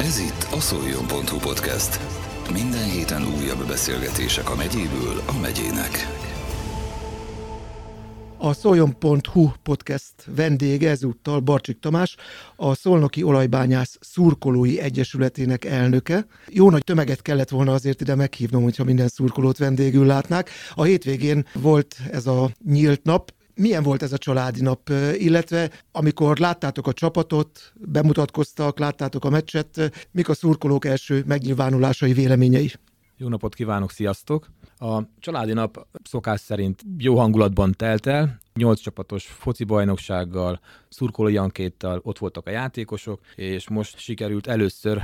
Ez itt a szoljon.hu podcast. Minden héten újabb beszélgetések a megyéből a megyének. A szoljon.hu podcast vendége ezúttal Barcsik Tamás, a Szolnoki Olajbányász Szurkolói Egyesületének elnöke. Jó nagy tömeget kellett volna azért ide meghívnom, hogyha minden szurkolót vendégül látnák. A hétvégén volt ez a nyílt nap, milyen volt ez a családi nap, illetve amikor láttátok a csapatot, bemutatkoztak, láttátok a meccset, mik a szurkolók első megnyilvánulásai, véleményei? Jó napot kívánok, sziasztok! A családi nap szokás szerint jó hangulatban telt el, nyolc csapatos foci bajnoksággal, szurkolói ankéttal ott voltak a játékosok, és most sikerült először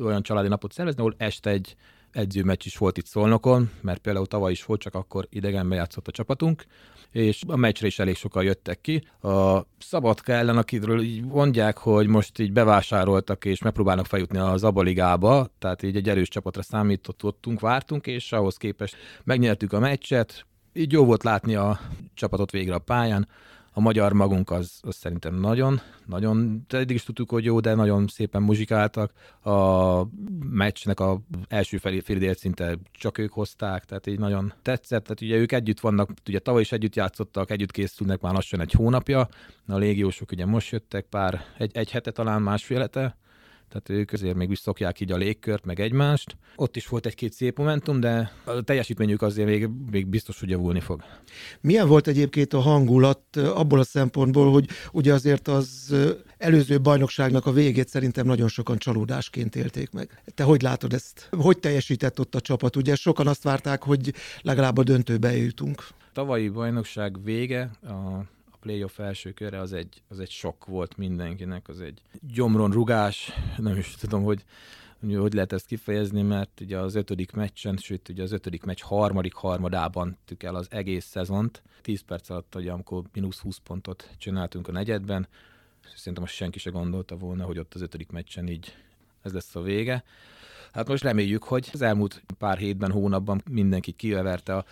olyan családi napot szervezni, ahol este egy edzőmeccs is volt itt Szolnokon, mert például tavaly is volt, csak akkor idegenbe játszott a csapatunk, és a meccsre is elég sokan jöttek ki. A Szabadka ellen, akitről így mondják, hogy most így bevásároltak, és megpróbálnak feljutni az Abaligába, tehát így egy erős csapatra számítottunk, vártunk, és ahhoz képest megnyertük a meccset, így jó volt látni a csapatot végre a pályán a magyar magunk az, az szerintem nagyon, nagyon, eddig is tudtuk, hogy jó, de nagyon szépen muzsikáltak. A meccsnek a első fél, fél szinte csak ők hozták, tehát így nagyon tetszett. Tehát ugye ők együtt vannak, ugye tavaly is együtt játszottak, együtt készülnek már lassan egy hónapja. A légiósok ugye most jöttek pár, egy, egy hete talán, másfél hete, tehát ők azért még is szokják így a légkört, meg egymást. Ott is volt egy-két szép momentum, de a teljesítményük azért még, még biztos, hogy javulni fog. Milyen volt egyébként a hangulat abból a szempontból, hogy ugye azért az előző bajnokságnak a végét szerintem nagyon sokan csalódásként élték meg. Te hogy látod ezt? Hogy teljesített ott a csapat? Ugye sokan azt várták, hogy legalább a döntőbe jutunk. Tavalyi bajnokság vége, a playoff első körre az egy, az egy sok volt mindenkinek, az egy gyomron rugás, nem is tudom, hogy hogy lehet ezt kifejezni, mert ugye az ötödik meccsen, sőt ugye az ötödik meccs harmadik harmadában tük el az egész szezont. 10 perc alatt, ugye, amikor mínusz 20 pontot csináltunk a negyedben, szerintem most senki se gondolta volna, hogy ott az ötödik meccsen így ez lesz a vége. Hát most reméljük, hogy az elmúlt pár hétben, hónapban mindenki kiveverte a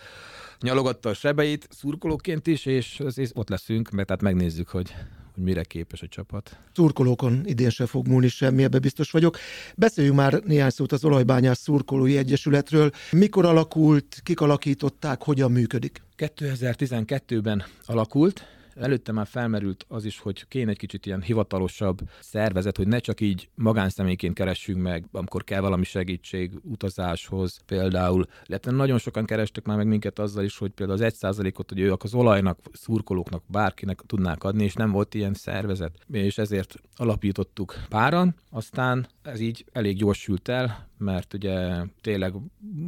nyalogatta a sebeit szurkolóként is, és ott leszünk, mert tehát megnézzük, hogy hogy mire képes a csapat. Szurkolókon idén se fog múlni semmi, ebbe biztos vagyok. Beszéljünk már néhány szót az Olajbányás Szurkolói Egyesületről. Mikor alakult, kik alakították, hogyan működik? 2012-ben alakult, Előtte már felmerült az is, hogy kéne egy kicsit ilyen hivatalosabb szervezet, hogy ne csak így magánszemélyként keressünk meg, amikor kell valami segítség utazáshoz például. Illetve nagyon sokan kerestek már meg minket azzal is, hogy például az egy százalékot, hogy ők az olajnak, szurkolóknak, bárkinek tudnák adni, és nem volt ilyen szervezet. És ezért alapítottuk páran, aztán ez így elég gyorsult el, mert ugye tényleg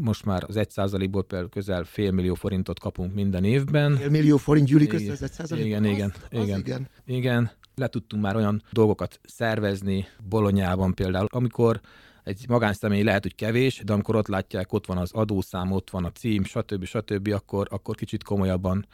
most már az egy százalékból például közel fél millió forintot kapunk minden évben. Fél millió forint gyűlik össze az egy százalék? Igen, igen, az, igen, az igen. igen. Le tudtunk már olyan dolgokat szervezni Bolonyában például, amikor egy magánszemély lehet, hogy kevés, de amikor ott látják, ott van az adószám, ott van a cím, stb. stb., akkor, akkor kicsit komolyabban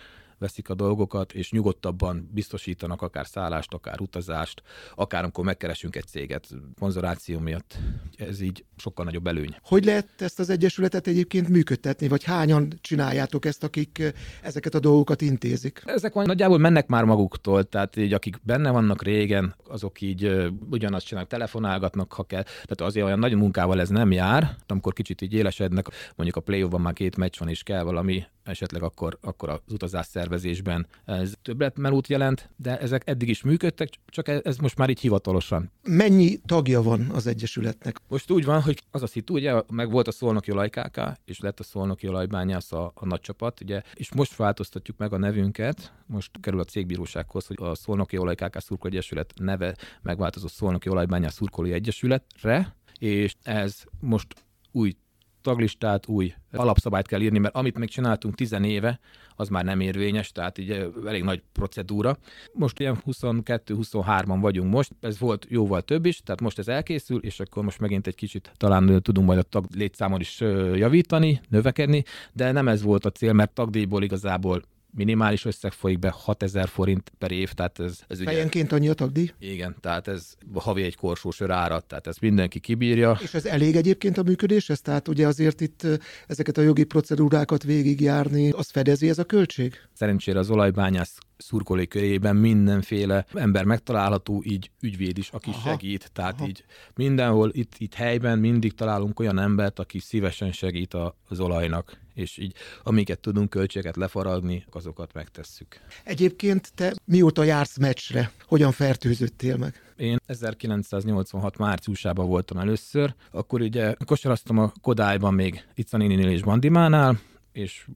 veszik a dolgokat, és nyugodtabban biztosítanak akár szállást, akár utazást, akár amikor megkeresünk egy céget konzoráció miatt. Ez így sokkal nagyobb előny. Hogy lehet ezt az egyesületet egyébként működtetni, vagy hányan csináljátok ezt, akik ezeket a dolgokat intézik? Ezek nagyjából mennek már maguktól, tehát így akik benne vannak régen, azok így uh, ugyanazt csinálnak, telefonálgatnak, ha kell. Tehát azért olyan nagy munkával ez nem jár, amikor kicsit így élesednek, mondjuk a play már két meccs van, és kell valami esetleg akkor, akkor az utazás szervezésben ez többletmelút jelent, de ezek eddig is működtek, csak ez most már így hivatalosan. Mennyi tagja van az Egyesületnek? Most úgy van, hogy az a szitu, ugye, meg volt a Szolnoki Olajkáka, és lett a Szolnoki Olajbányász a, a nagy csapat, ugye, és most változtatjuk meg a nevünket, most kerül a cégbírósághoz, hogy a Szolnoki Olajkáka Szurkoló Egyesület neve megváltozott Szolnoki Olajbányász Szurkolói Egyesületre, és ez most új taglistát, új alapszabályt kell írni, mert amit még csináltunk 10 éve, az már nem érvényes, tehát így elég nagy procedúra. Most ilyen 22-23-an vagyunk most, ez volt jóval több is, tehát most ez elkészül, és akkor most megint egy kicsit talán tudunk majd a tag létszámon is javítani, növekedni, de nem ez volt a cél, mert tagdíjból igazából minimális összeg folyik be, 6000 forint per év, tehát ez, ez ugye... Fejenként annyi a tagdíj? Igen, tehát ez havi egy korsósör árat, tehát ez mindenki kibírja. És ez elég egyébként a működéshez? Tehát ugye azért itt ezeket a jogi procedúrákat végigjárni, az fedezi ez a költség? Szerencsére az olajbányász szurkolói körében mindenféle ember megtalálható, így ügyvéd is, aki aha, segít. Tehát aha. így mindenhol itt, itt helyben mindig találunk olyan embert, aki szívesen segít az olajnak és így amiket tudunk költségeket lefaragni, azokat megtesszük. Egyébként te mióta jársz meccsre? Hogyan fertőzöttél meg? Én 1986 márciusában voltam először, akkor ugye kosaraztam a Kodályban még Icanéninél és Bandimánál, és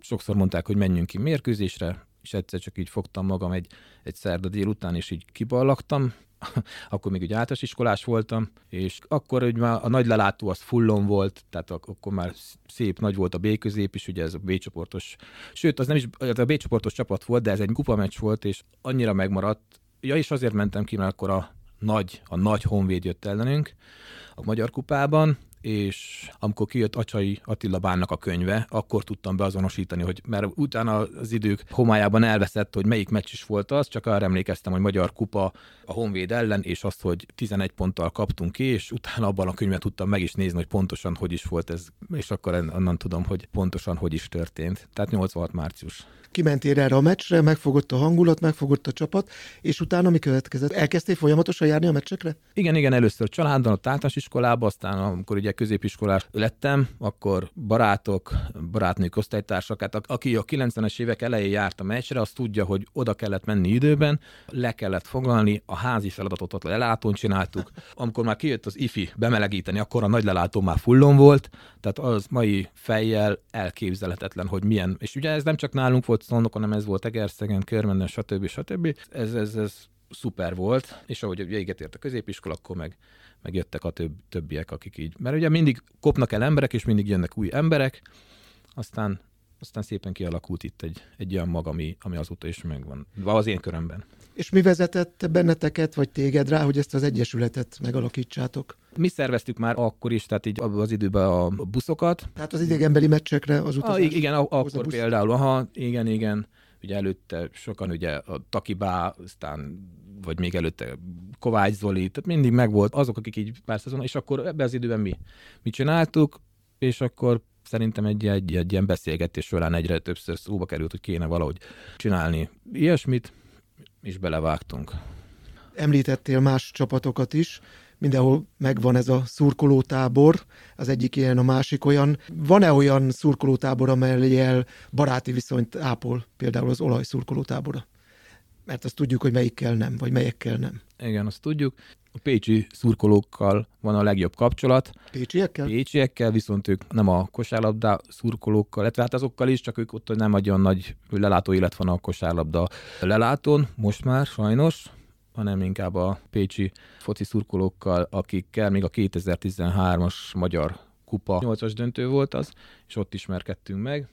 sokszor mondták, hogy menjünk ki mérkőzésre, és egyszer csak így fogtam magam egy, egy szerda délután, és így kiballagtam, akkor még ugye általános iskolás voltam, és akkor hogy már a nagy lelátó az fullon volt, tehát akkor már szép nagy volt a B közép is, ugye ez a B csoportos, sőt, az nem is, a B csoportos csapat volt, de ez egy kupameccs volt, és annyira megmaradt, ja, és azért mentem ki, mert akkor a nagy, a nagy honvéd jött ellenünk a Magyar Kupában, és amikor kijött Acsai Attila Bánnak a könyve, akkor tudtam beazonosítani, hogy mert utána az idők homályában elveszett, hogy melyik meccs is volt az, csak arra emlékeztem, hogy Magyar Kupa a Honvéd ellen, és azt, hogy 11 ponttal kaptunk ki, és utána abban a könyvet tudtam meg is nézni, hogy pontosan hogy is volt ez, és akkor onnan tudom, hogy pontosan hogy is történt. Tehát 86 március kimentél erre a meccsre, megfogott a hangulat, megfogott a csapat, és utána mi következett? Elkezdtél folyamatosan járni a meccsekre? Igen, igen, először családban, a általános iskolába, aztán amikor ugye középiskolás lettem, akkor barátok, barátnők, osztálytársak, hát aki a 90-es évek elején járt a meccsre, az tudja, hogy oda kellett menni időben, le kellett foglalni, a házi feladatot ott lelátón csináltuk. Amikor már kijött az IFI bemelegíteni, akkor a nagy lelátó már fullon volt, tehát az mai fejjel elképzelhetetlen, hogy milyen, és ugye ez nem csak nálunk volt Szolnok, hanem ez volt Egerszegen, Körmenden, stb. stb. Ez, ez, ez szuper volt, és ahogy véget ért a középiskola, akkor meg, meg jöttek a több, többiek, akik így, mert ugye mindig kopnak el emberek, és mindig jönnek új emberek, aztán aztán szépen kialakult itt egy, egy olyan mag, ami, ami azóta is megvan, az én körömben. És mi vezetett benneteket, vagy téged rá, hogy ezt az egyesületet megalakítsátok? Mi szerveztük már akkor is, tehát így az időben a buszokat. Tehát az idegenbeli meccsekre az utazás? Ah, igen, akkor például, aha, igen, igen. Ugye előtte sokan ugye a Takibá, aztán vagy még előtte Kovács Zoli, tehát mindig megvolt azok, akik így pár szezon, és akkor ebben az időben mi, mi csináltuk, és akkor szerintem egy, egy, egy ilyen beszélgetés során egyre többször szóba került, hogy kéne valahogy csinálni ilyesmit, és belevágtunk. Említettél más csapatokat is, mindenhol megvan ez a szurkolótábor, az egyik ilyen, a másik olyan. Van-e olyan szurkolótábor, amelyel baráti viszonyt ápol, például az olaj? Mert azt tudjuk, hogy melyikkel nem, vagy melyekkel nem. Igen, azt tudjuk. A pécsi szurkolókkal van a legjobb kapcsolat. Pécsiekkel? Pécsiekkel, viszont ők nem a kosárlabda szurkolókkal, illetve hát azokkal is, csak ők ott nem nagyon nagy lelátó élet van a kosárlabda lelátón, most már sajnos, hanem inkább a pécsi foci szurkolókkal, akikkel még a 2013-as Magyar Kupa 8-as döntő volt az, és ott ismerkedtünk meg,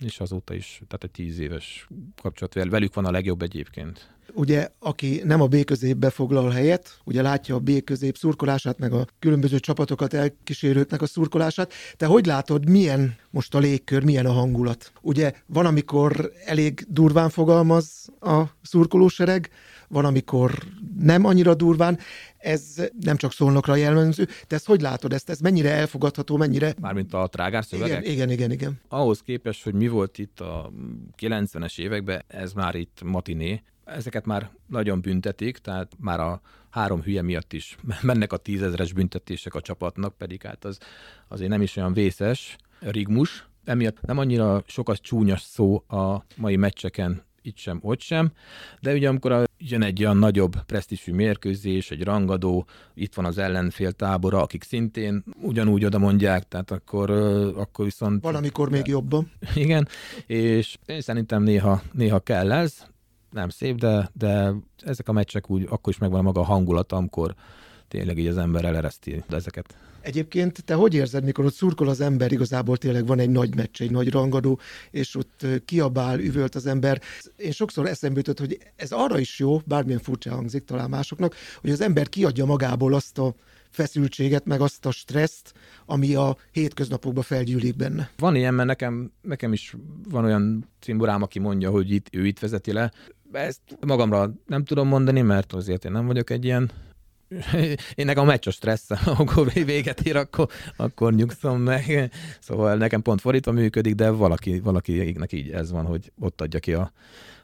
és azóta is, tehát egy tíz éves kapcsolat velük van a legjobb egyébként. Ugye, aki nem a B középbe foglal helyet, ugye látja a B közép szurkolását, meg a különböző csapatokat elkísérőknek a szurkolását. Te hogy látod, milyen most a légkör, milyen a hangulat? Ugye van, amikor elég durván fogalmaz a szurkolósereg, van, amikor nem annyira durván. Ez nem csak szólnokra jellemző. Te ezt hogy látod? Ezt, ez mennyire elfogadható, mennyire... Mármint a trágár szövegek? Igen, igen, igen, igen. Ahhoz képest, hogy mi volt itt a 90-es években, ez már itt matiné, ezeket már nagyon büntetik, tehát már a három hülye miatt is mennek a tízezres büntetések a csapatnak, pedig hát az azért nem is olyan vészes. Rigmus, emiatt nem annyira sokat csúnyas szó a mai meccseken itt sem, ott sem, de ugye amikor a, jön egy olyan nagyobb presztisű mérkőzés, egy rangadó, itt van az ellenfél tábora, akik szintén ugyanúgy oda mondják, tehát akkor, akkor viszont... Valamikor még jobban. Igen, és én szerintem néha, néha kell ez, nem szép, de, de ezek a meccsek úgy, akkor is megvan a maga hangulata, amikor tényleg így az ember elereszti ezeket. Egyébként te hogy érzed, mikor ott szurkol az ember, igazából tényleg van egy nagy meccs, egy nagy rangadó, és ott kiabál, üvölt az ember. Én sokszor eszembe jutott, hogy ez arra is jó, bármilyen furcsa hangzik talán másoknak, hogy az ember kiadja magából azt a feszültséget, meg azt a stresszt, ami a hétköznapokban felgyűlik benne. Van ilyen, mert nekem, nekem is van olyan cimborám, aki mondja, hogy itt, ő itt vezeti le. Ezt magamra nem tudom mondani, mert azért én nem vagyok egy ilyen én nekem a meccs a stressz, amikor véget ér, akkor, akkor nyugszom meg. Szóval nekem pont fordítva működik, de valaki, valakinek így ez van, hogy ott adja ki a,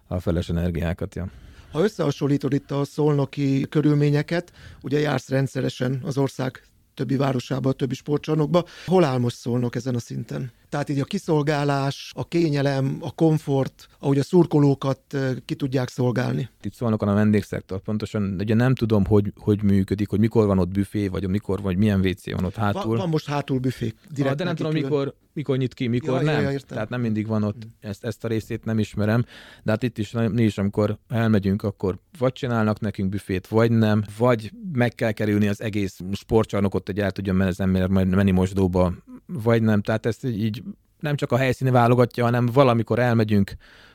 a feles energiákat. Ja. Ha összehasonlítod itt a szolnoki körülményeket, ugye jársz rendszeresen az ország többi városába, többi sportcsarnokba. Hol áll most szólnok ezen a szinten? Tehát így a kiszolgálás, a kényelem, a komfort, ahogy a szurkolókat ki tudják szolgálni. Itt szólnak a vendégszektor, pontosan ugye nem tudom, hogy, hogy működik, hogy mikor van ott büfé, vagy mikor, vagy milyen WC van ott hátul. Van, van most hátul büfé. Direkt de nem tudom, külön. mikor, mikor nyit ki, mikor ja, nem. Ja, ja, Tehát nem mindig van ott, ezt, ezt a részét nem ismerem, de hát itt is mi is, amikor elmegyünk, akkor vagy csinálnak nekünk büfét, vagy nem, vagy meg kell kerülni az egész sportcsarnokot, hogy el tudjon menni az ember menni mosdóba, vagy nem. Tehát ezt így nem csak a helyszíni válogatja, hanem valamikor elmegyünk,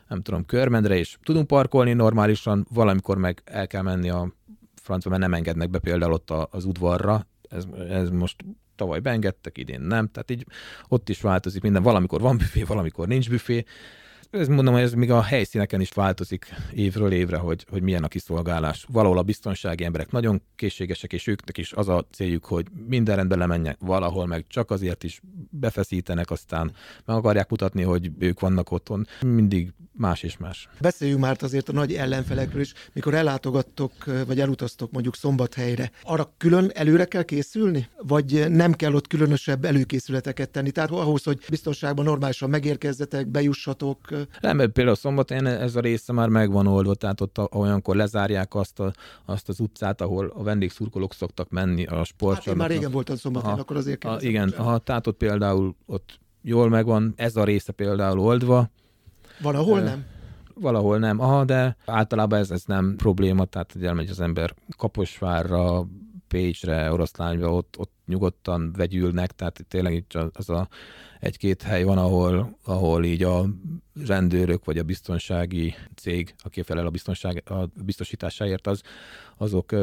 nem tudom, körmendre, és tudunk parkolni normálisan, valamikor meg el kell menni a francia, mert nem engednek be például ott az udvarra, ez, ez most tavaly beengedtek, idén nem, tehát így ott is változik minden, valamikor van büfé, valamikor nincs büfé, ez mondom, hogy ez még a helyszíneken is változik évről évre, hogy, hogy milyen a kiszolgálás. Valahol a biztonsági emberek nagyon készségesek, és őknek is az a céljuk, hogy minden rendben lemenjek, valahol meg csak azért is befeszítenek, aztán meg akarják mutatni, hogy ők vannak otthon. Mindig más és más. Beszéljünk már azért a nagy ellenfelekről is. Mikor ellátogattok, vagy elutaztok mondjuk szombathelyre, arra külön előre kell készülni? Vagy nem kell ott különösebb előkészületeket tenni? Tehát ahhoz, hogy biztonságban normálisan megérkezzetek, bejussatok, nem, például szombaton ez a része már megvan oldva, tehát ott olyankor lezárják azt, a, azt az utcát, ahol a vendégszurkolók szoktak menni a sportcsarnoknak. Hát már régen voltam szombaton, akkor azért a, Igen, aha, tehát ott például ott jól megvan, ez a része például oldva. Van, ahol nem? Valahol nem, aha, de általában ez, ez nem probléma, tehát hogy elmegy az ember Kaposvárra, Pécsre, Oroszlányba, ott, ott nyugodtan vegyülnek, tehát tényleg itt az a egy-két hely van, ahol, ahol így a rendőrök vagy a biztonsági cég, aki felel a, biztonság, a biztosításáért, az, azok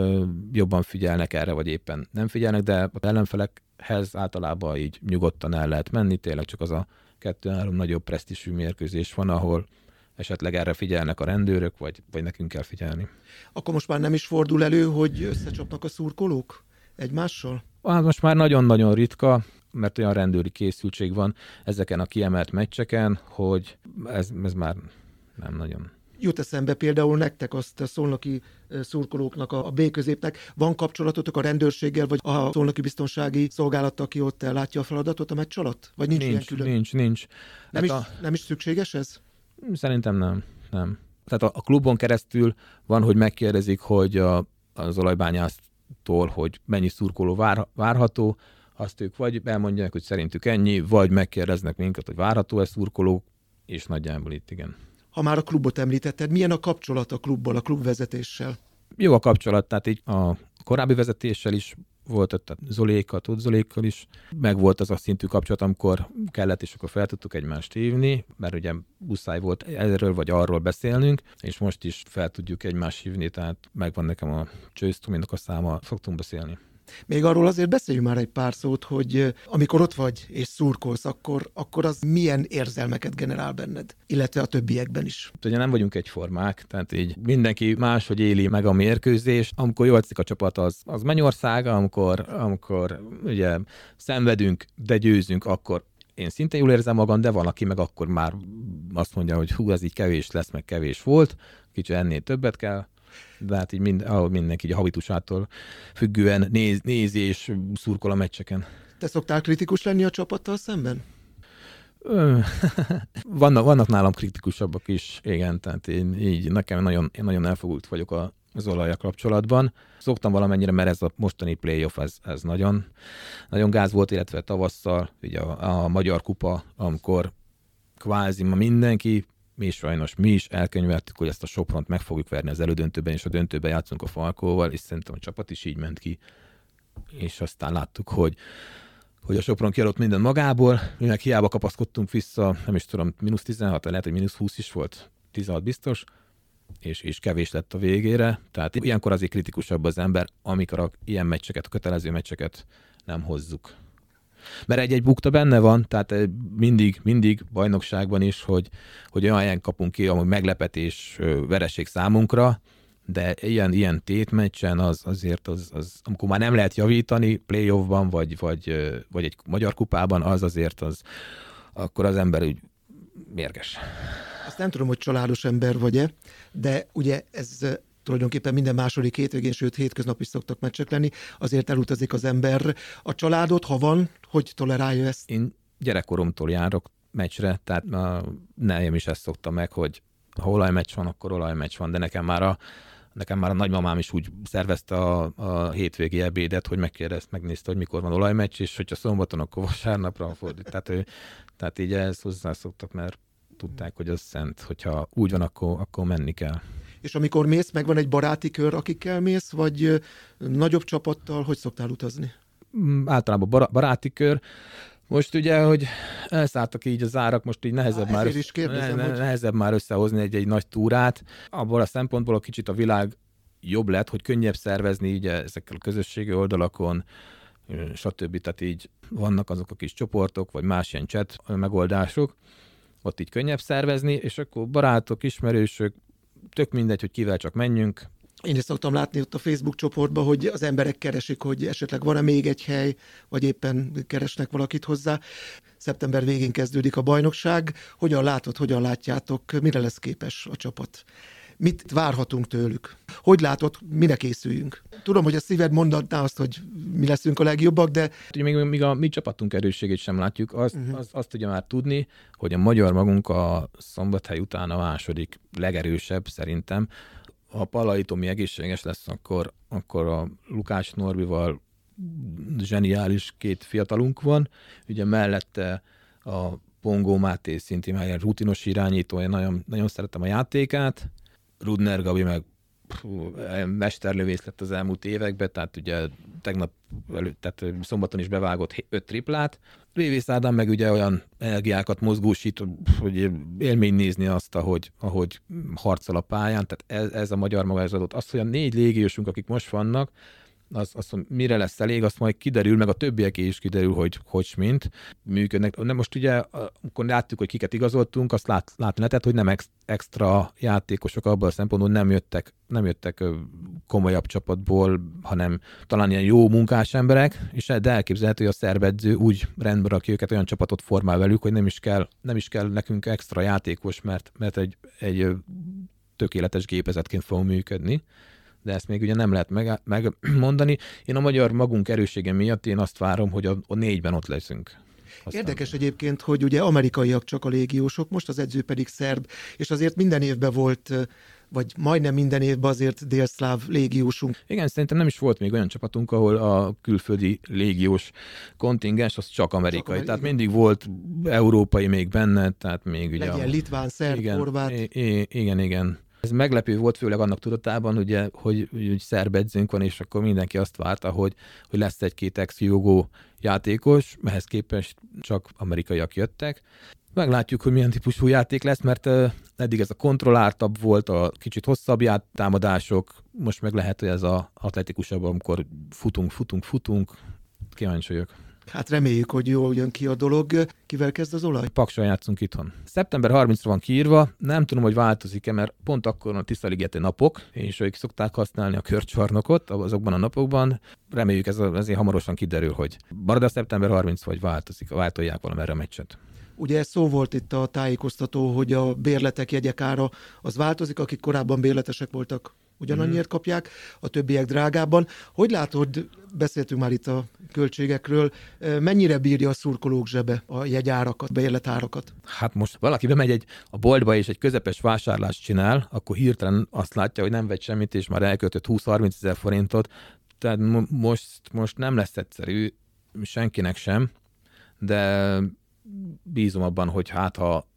jobban figyelnek erre, vagy éppen nem figyelnek, de az ellenfelekhez általában így nyugodtan el lehet menni, tényleg csak az a kettő-három nagyobb presztisű mérkőzés van, ahol esetleg erre figyelnek a rendőrök, vagy, vagy nekünk kell figyelni. Akkor most már nem is fordul elő, hogy összecsapnak a szurkolók egymással? Hát most már nagyon-nagyon ritka, mert olyan rendőri készültség van ezeken a kiemelt meccseken, hogy ez, ez már nem nagyon jut eszembe például nektek azt a szolnoki szurkolóknak, a B középnek, van kapcsolatotok a rendőrséggel, vagy a szolnoki biztonsági szolgálattal, aki ott ellátja a feladatot a meccs alatt? Vagy nincs, nincs ilyen külön? Nincs, nincs. Nem, hát is, a... nem is szükséges ez? Szerintem nem, nem. Tehát a, a klubon keresztül van, hogy megkérdezik, hogy a, az olajbányásztól, hogy mennyi szurkoló vár, várható, azt ők vagy elmondják, hogy szerintük ennyi, vagy megkérdeznek minket, hogy várható-e szurkoló, és nagyjából itt igen. Ha már a klubot említetted, milyen a kapcsolat a klubbal, a klubvezetéssel? Jó a kapcsolat, tehát így a korábbi vezetéssel is volt ott a Zolékkal, Tud Zolékkal is, meg volt az a szintű kapcsolat, amikor kellett, és akkor fel tudtuk egymást hívni, mert ugye muszáj volt erről vagy arról beszélnünk, és most is fel tudjuk egymást hívni, tehát megvan nekem a csőztuminak a száma, szoktunk beszélni. Még arról azért beszéljünk már egy pár szót, hogy amikor ott vagy és szurkolsz, akkor, akkor az milyen érzelmeket generál benned, illetve a többiekben is. Ugye nem vagyunk egyformák, tehát így mindenki máshogy éli meg a mérkőzést. Amikor jól a csapat, az, az Mennyország, amikor, amikor ugye szenvedünk, de győzünk, akkor én szintén jól érzem magam, de van, aki meg akkor már azt mondja, hogy hú, ez így kevés lesz, meg kevés volt, kicsit ennél többet kell de hát így mind, ahol mindenki így a habitusától függően néz, néz és szurkol a meccseken. Te szoktál kritikus lenni a csapattal szemben? vannak, vannak nálam kritikusabbak is, igen, tehát én így nekem nagyon, én nagyon elfogult vagyok a, az olajjal kapcsolatban. Szoktam valamennyire, mert ez a mostani playoff, ez, ez nagyon, nagyon gáz volt, illetve tavasszal, ugye a, a Magyar Kupa, amikor kvázi ma mindenki mi is sajnos, mi is elkönyveltük, hogy ezt a Sopront meg fogjuk verni az elődöntőben, és a döntőben játszunk a Falkóval, és szerintem a csapat is így ment ki. És aztán láttuk, hogy hogy a Sopron kiadott minden magából, mi meg hiába kapaszkodtunk vissza, nem is tudom, mínusz 16, lehet, hogy mínusz 20 is volt, 16 biztos, és, és kevés lett a végére. Tehát ilyenkor azért kritikusabb az ember, amikor a, ilyen meccseket, a kötelező meccseket nem hozzuk. Mert egy-egy bukta benne van, tehát mindig, mindig bajnokságban is, hogy, hogy olyan helyen kapunk ki, ami meglepetés, vereség számunkra, de ilyen, ilyen tétmeccsen az azért, az, az, amikor már nem lehet javítani playoffban, vagy, vagy, vagy egy magyar kupában, az azért az, akkor az ember úgy mérges. Azt nem tudom, hogy családos ember vagy-e, de ugye ez tulajdonképpen minden második hétvégén, sőt hétköznap is szoktak meccsek lenni, azért elutazik az ember. A családot, ha van, hogy tolerálja ezt? Én gyerekkoromtól járok meccsre, tehát nejem is ezt szokta meg, hogy ha olajmeccs van, akkor olajmeccs van, de nekem már a, nekem már a nagymamám is úgy szervezte a, a hétvégi ebédet, hogy megkérdezt, megnézte, hogy mikor van olajmeccs, és hogyha szombaton, akkor vasárnapra fordít. Tehát, ő, tehát így ehhez hozzászoktak, mert tudták, hogy az szent, hogyha úgy van, akkor, akkor menni kell. És amikor mész, megvan egy baráti kör, akikkel mész, vagy nagyobb csapattal, hogy szoktál utazni? Mm, általában baráti kör. Most ugye, hogy elszálltak így az árak, most így nehezebb, Há, már, is kérdezem, ne, hogy... nehezebb már összehozni egy, egy nagy túrát. Abból a szempontból a kicsit a világ jobb lett, hogy könnyebb szervezni ugye ezekkel a közösségi oldalakon, stb. Tehát így vannak azok a kis csoportok, vagy más ilyen chat megoldások, ott így könnyebb szervezni, és akkor barátok, ismerősök, tök mindegy, hogy kivel csak menjünk. Én is szoktam látni ott a Facebook csoportban, hogy az emberek keresik, hogy esetleg van-e még egy hely, vagy éppen keresnek valakit hozzá. Szeptember végén kezdődik a bajnokság. Hogyan látod, hogyan látjátok, mire lesz képes a csapat? Mit várhatunk tőlük? Hogy látod, mire készüljünk? Tudom, hogy a szíved mondatná azt, hogy mi leszünk a legjobbak, de... Még, még a mi csapatunk erősségét sem látjuk. Azt, uh-huh. azt, azt tudja már tudni, hogy a magyar magunk a szombathely után a második legerősebb szerintem. Ha Palai Tomi egészséges lesz, akkor, akkor a Lukács Norbival zseniális két fiatalunk van. Ugye mellette a Pongó Máté szintén már rutinos irányító, én nagyon, nagyon szeretem a játékát, Rudner Gabi meg mesterlövész lett az elmúlt években, tehát ugye tegnap, előtt, tehát szombaton is bevágott öt triplát. Révész Ádám meg ugye olyan energiákat mozgósít, hogy élmény nézni azt, ahogy, ahogy harcol a pályán, tehát ez, ez a magyar magázadott. Az, hogy a négy légiósunk, akik most vannak, az, az, mire lesz elég, azt majd kiderül, meg a többieké is kiderül, hogy hogy mint működnek. De most ugye, amikor láttuk, hogy kiket igazoltunk, azt lát, látni lehetett, hogy nem ex, extra játékosok abban a szempontból nem jöttek, nem jöttek komolyabb csapatból, hanem talán ilyen jó munkás emberek, és de elképzelhető, hogy a szervedző úgy rendbe rakja őket, olyan csapatot formál velük, hogy nem is kell, nem is kell nekünk extra játékos, mert, mert egy, egy tökéletes gépezetként fog működni de ezt még ugye nem lehet meg, megmondani. Én a magyar magunk erősége miatt én azt várom, hogy a, a négyben ott leszünk. Aztán... Érdekes egyébként, hogy ugye amerikaiak csak a légiósok, most az edző pedig szerb, és azért minden évben volt vagy majdnem minden évben azért délszláv légiósunk. Igen, szerintem nem is volt még olyan csapatunk, ahol a külföldi légiós kontingens az csak amerikai. Csak tehát igen. mindig volt európai még benne, tehát még ugye... Legyen a... litván, szerb, igen, horvát. igen, igen. Ez meglepő volt, főleg annak tudatában, ugye, hogy, hogy szerb edzőnk van, és akkor mindenki azt várta, hogy, hogy lesz egy-két ex-jogó játékos, ehhez képest csak amerikaiak jöttek. Meglátjuk, hogy milyen típusú játék lesz, mert eddig ez a kontrolláltabb volt, a kicsit hosszabb támadások, most meg lehet, hogy ez a atletikusabb, amikor futunk, futunk, futunk. Kíváncsi vagyok. Hát reméljük, hogy jól jön ki a dolog. Kivel kezd az olaj? Pakson játszunk itthon. Szeptember 30-ra van kiírva, nem tudom, hogy változik-e, mert pont akkor a tisztaligeti napok, és ők szokták használni a körcsarnokot azokban a napokban. Reméljük ez ezért hamarosan kiderül, hogy marad a szeptember 30 vagy változik, váltolják valamire a meccset. Ugye szó volt itt a tájékoztató, hogy a bérletek jegyek ára az változik, akik korábban bérletesek voltak, ugyanannyiért mhm. kapják, a többiek drágábban. Hogy látod, beszéltünk már itt a költségekről, mennyire bírja a szurkolók zsebe a jegyárakat, bérletárakat? Hát most valaki bemegy egy, a boltba és egy közepes vásárlást csinál, akkor hirtelen azt látja, hogy nem vegy semmit, és már elköltött 20-30 ezer forintot, tehát most, most nem lesz egyszerű senkinek sem, de bízom abban, hogy hát ha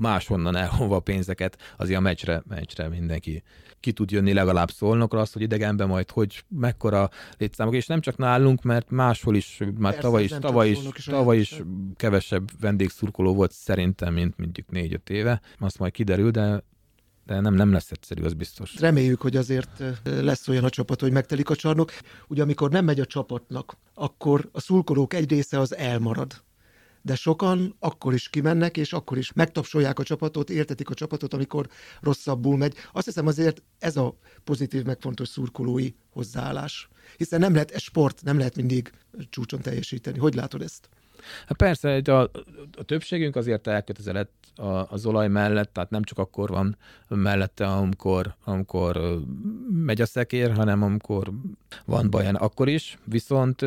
máshonnan elhova a pénzeket, azért a meccsre, meccsre mindenki ki tud jönni legalább szólnokra, azt, hogy idegenben majd hogy mekkora létszámok, és nem csak nálunk, mert máshol is, már Persze, tavaly is, tavaly is, is, tavaly is kevesebb vendégszurkoló volt szerintem, mint mondjuk négy-öt éve. Azt majd kiderül, de de nem, nem lesz egyszerű, az biztos. Reméljük, hogy azért lesz olyan a csapat, hogy megtelik a csarnok. Ugye amikor nem megy a csapatnak, akkor a szurkolók egy része az elmarad de sokan akkor is kimennek, és akkor is megtapsolják a csapatot, értetik a csapatot, amikor rosszabbul megy. Azt hiszem azért ez a pozitív, meg fontos szurkolói hozzáállás. Hiszen nem lehet, ez sport, nem lehet mindig csúcson teljesíteni. Hogy látod ezt? Hát persze, a, a többségünk azért elkötelezett az olaj mellett, tehát nem csak akkor van mellette, amikor, amikor megy a szekér, hanem amikor van baj, akkor is. Viszont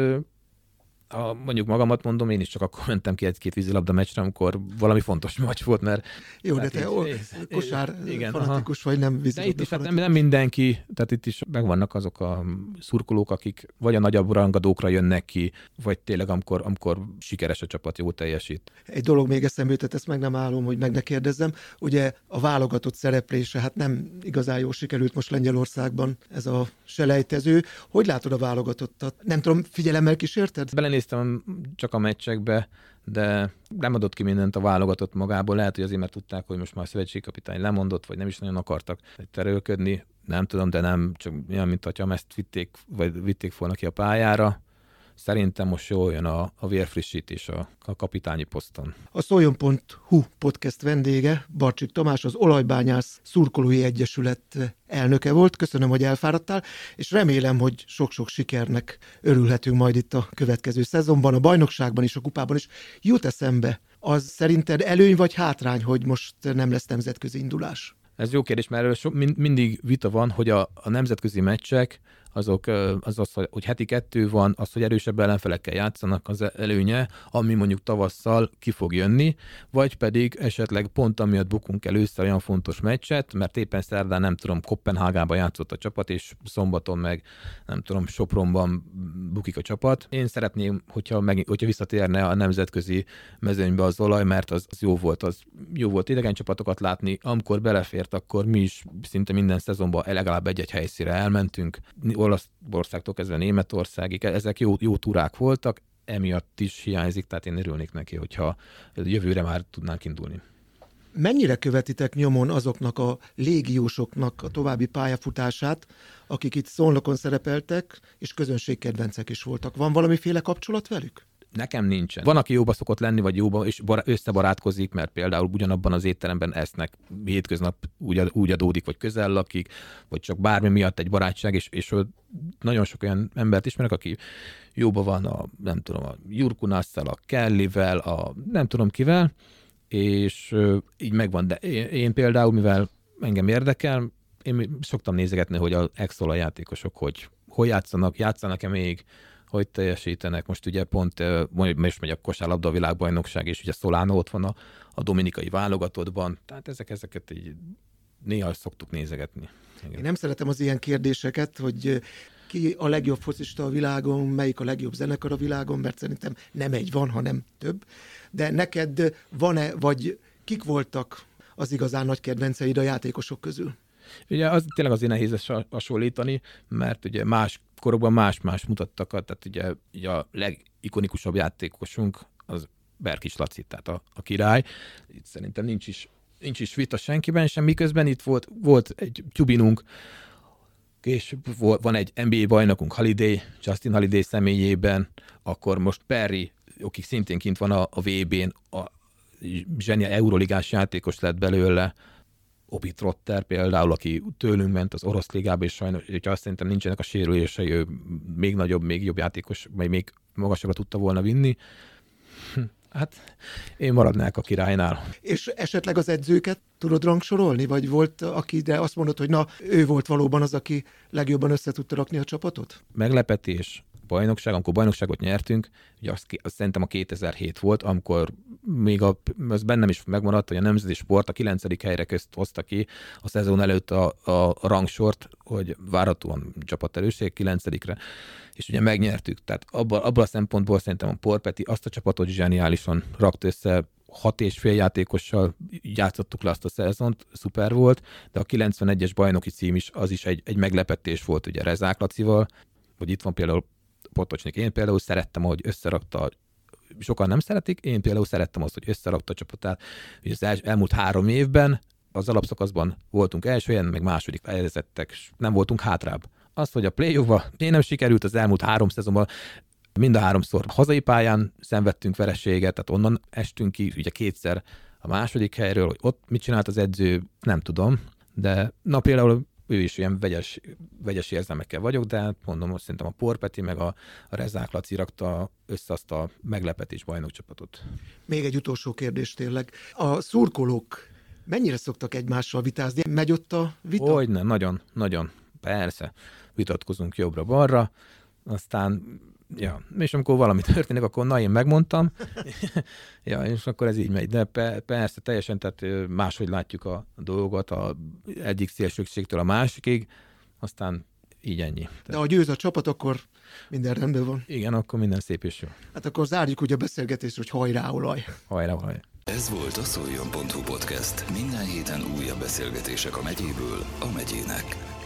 ha mondjuk magamat mondom, én is csak akkor mentem ki egy-két vízilabda meccsre, amikor valami fontos meccs volt, mert... Jó, de te így, kosár igen, fanatikus aha. vagy, nem vízilabda De itt is hát nem, nem mindenki, tehát itt is megvannak azok a szurkolók, akik vagy a nagyobb rangadókra jönnek ki, vagy tényleg amikor, amikor sikeres a csapat, jó teljesít. Egy dolog még eszembe jutott, ezt meg nem állom, hogy meg ne kérdezzem. Ugye a válogatott szereplése, hát nem igazán jól sikerült most Lengyelországban ez a selejtező. Hogy látod a válogatottat? Nem tudom, figyelemmel kísérted? Belenéz néztem csak a meccsekbe, de nem adott ki mindent a válogatott magából. Lehet, hogy azért, mert tudták, hogy most már a szövetségkapitány lemondott, vagy nem is nagyon akartak terülködni. Nem tudom, de nem csak olyan, mint hogyha ezt vitték, vagy vitték volna ki a pályára szerintem most jól jön a, a vérfrissítés a, a kapitányi poszton. A Szoljon.hu podcast vendége Barcsik Tamás, az Olajbányász Szurkolói Egyesület elnöke volt. Köszönöm, hogy elfáradtál, és remélem, hogy sok-sok sikernek örülhetünk majd itt a következő szezonban, a bajnokságban is, a kupában is. Jut eszembe, az szerinted előny vagy hátrány, hogy most nem lesz nemzetközi indulás? Ez jó kérdés, mert erről so, mind, mindig vita van, hogy a, a nemzetközi meccsek azok az az, hogy heti kettő van, az, hogy erősebb ellenfelekkel játszanak, az előnye, ami mondjuk tavasszal ki fog jönni, vagy pedig esetleg pont amiatt bukunk el ősszel olyan fontos meccset, mert éppen szerdán nem tudom, Kopenhágában játszott a csapat, és szombaton meg nem tudom, Sopronban bukik a csapat. Én szeretném, hogyha, meg, hogyha visszatérne a nemzetközi mezőnybe az olaj, mert az, az jó volt, az jó volt idegen csapatokat látni, amikor belefért, akkor mi is szinte minden szezonban legalább egy-egy helyszíre elmentünk, Olaszországtól kezdve Németországig, ezek jó, jó turák voltak, emiatt is hiányzik, tehát én örülnék neki, hogyha jövőre már tudnánk indulni. Mennyire követitek nyomon azoknak a légiósoknak a további pályafutását, akik itt szolnokon szerepeltek, és közönségkedvencek is voltak? Van valamiféle kapcsolat velük? Nekem nincsen. Van, aki jóba szokott lenni, vagy jóba, és összebarátkozik, mert például ugyanabban az étteremben esznek, hétköznap úgy, úgy adódik, vagy közel lakik, vagy csak bármi miatt egy barátság, és, és nagyon sok olyan embert ismerek, aki jóba van a, nem tudom, a Jurkunasszal, a Kellyvel, a nem tudom kivel, és így megvan. De én, én például, mivel engem érdekel, én szoktam nézegetni, hogy az ex játékosok hogy, hogy játszanak, játszanak-e még, hogy teljesítenek. Most ugye pont most megy a kosárlabda világbajnokság, és ugye Solano ott van a, a dominikai válogatottban, tehát ezek, ezeket így néha szoktuk nézegetni. Igen. Én nem szeretem az ilyen kérdéseket, hogy ki a legjobb focista a világon, melyik a legjobb zenekar a világon, mert szerintem nem egy van, hanem több. De neked van-e, vagy kik voltak az igazán nagy kedvenceid a játékosok közül? Ugye az tényleg azért nehéz ezt hasonlítani, mert ugye más korokban más-más mutattak, tehát ugye, ugye a legikonikusabb játékosunk az Berkis Laci, tehát a, a király. Itt szerintem nincs is, nincs is vita senkiben sem, miközben itt volt, volt egy Tubinunk, és van egy NBA bajnokunk Holiday, Justin Holiday személyében, akkor most Perry, aki szintén kint van a, a VB-n, a zsenia euroligás játékos lett belőle, Obi Trotter például, aki tőlünk ment az orosz ligába, és sajnos, hogy azt szerintem nincsenek a sérülései, ő még nagyobb, még jobb játékos, vagy még magasabbra tudta volna vinni. Hm, hát én maradnák a királynál. És esetleg az edzőket tudod rangsorolni? Vagy volt, aki de azt mondod, hogy na, ő volt valóban az, aki legjobban össze tudta rakni a csapatot? Meglepetés bajnokság, amikor bajnokságot nyertünk, ugye azt, azt szerintem a 2007 volt, amikor még a, az bennem is megmaradt, hogy a nemzeti sport a 9. helyre közt hozta ki a szezon előtt a, a, rangsort, hogy várhatóan erőség 9-re, és ugye megnyertük. Tehát abban, abban a szempontból szerintem a Porpeti azt a csapatot zseniálisan rakt össze, hat és fél játékossal játszottuk le azt a szezont, szuper volt, de a 91-es bajnoki cím is, az is egy, egy meglepetés volt ugye Rezák Lacival, hogy itt van például Potocsnik. Én például szerettem, hogy összerakta sokan nem szeretik, én például szerettem azt, hogy összerakta a csapatát, hogy az el, elmúlt három évben az alapszakaszban voltunk első helyen, meg második helyezettek, nem voltunk hátrább. Az, hogy a play én nem sikerült az elmúlt három szezonban, mind a háromszor hazai pályán szenvedtünk vereséget, tehát onnan estünk ki, ugye kétszer a második helyről, hogy ott mit csinált az edző, nem tudom, de na például ő is ilyen vegyes, vegyes érzelmekkel vagyok, de hát mondom, hogy szerintem a Porpeti meg a, a Rezák Laci rakta össze azt a meglepetés bajnokcsapatot. Még egy utolsó kérdés tényleg. A szurkolók mennyire szoktak egymással vitázni? Megy ott a vita? Hogy nem, nagyon, nagyon. Persze. Vitatkozunk jobbra-balra, aztán Ja, és amikor valami történik, akkor na, én megmondtam, ja, és akkor ez így megy. De persze, teljesen, tehát máshogy látjuk a dolgot, a egyik szélsőségtől a másikig, aztán így ennyi. Tehát... De ha győz a csapat, akkor minden rendben van. Igen, akkor minden szép és jó. Hát akkor zárjuk ugye a beszélgetést, hogy hajrá olaj. Hajrá olaj. Ez volt a szoljon.hu podcast. Minden héten újabb beszélgetések a megyéből a megyének.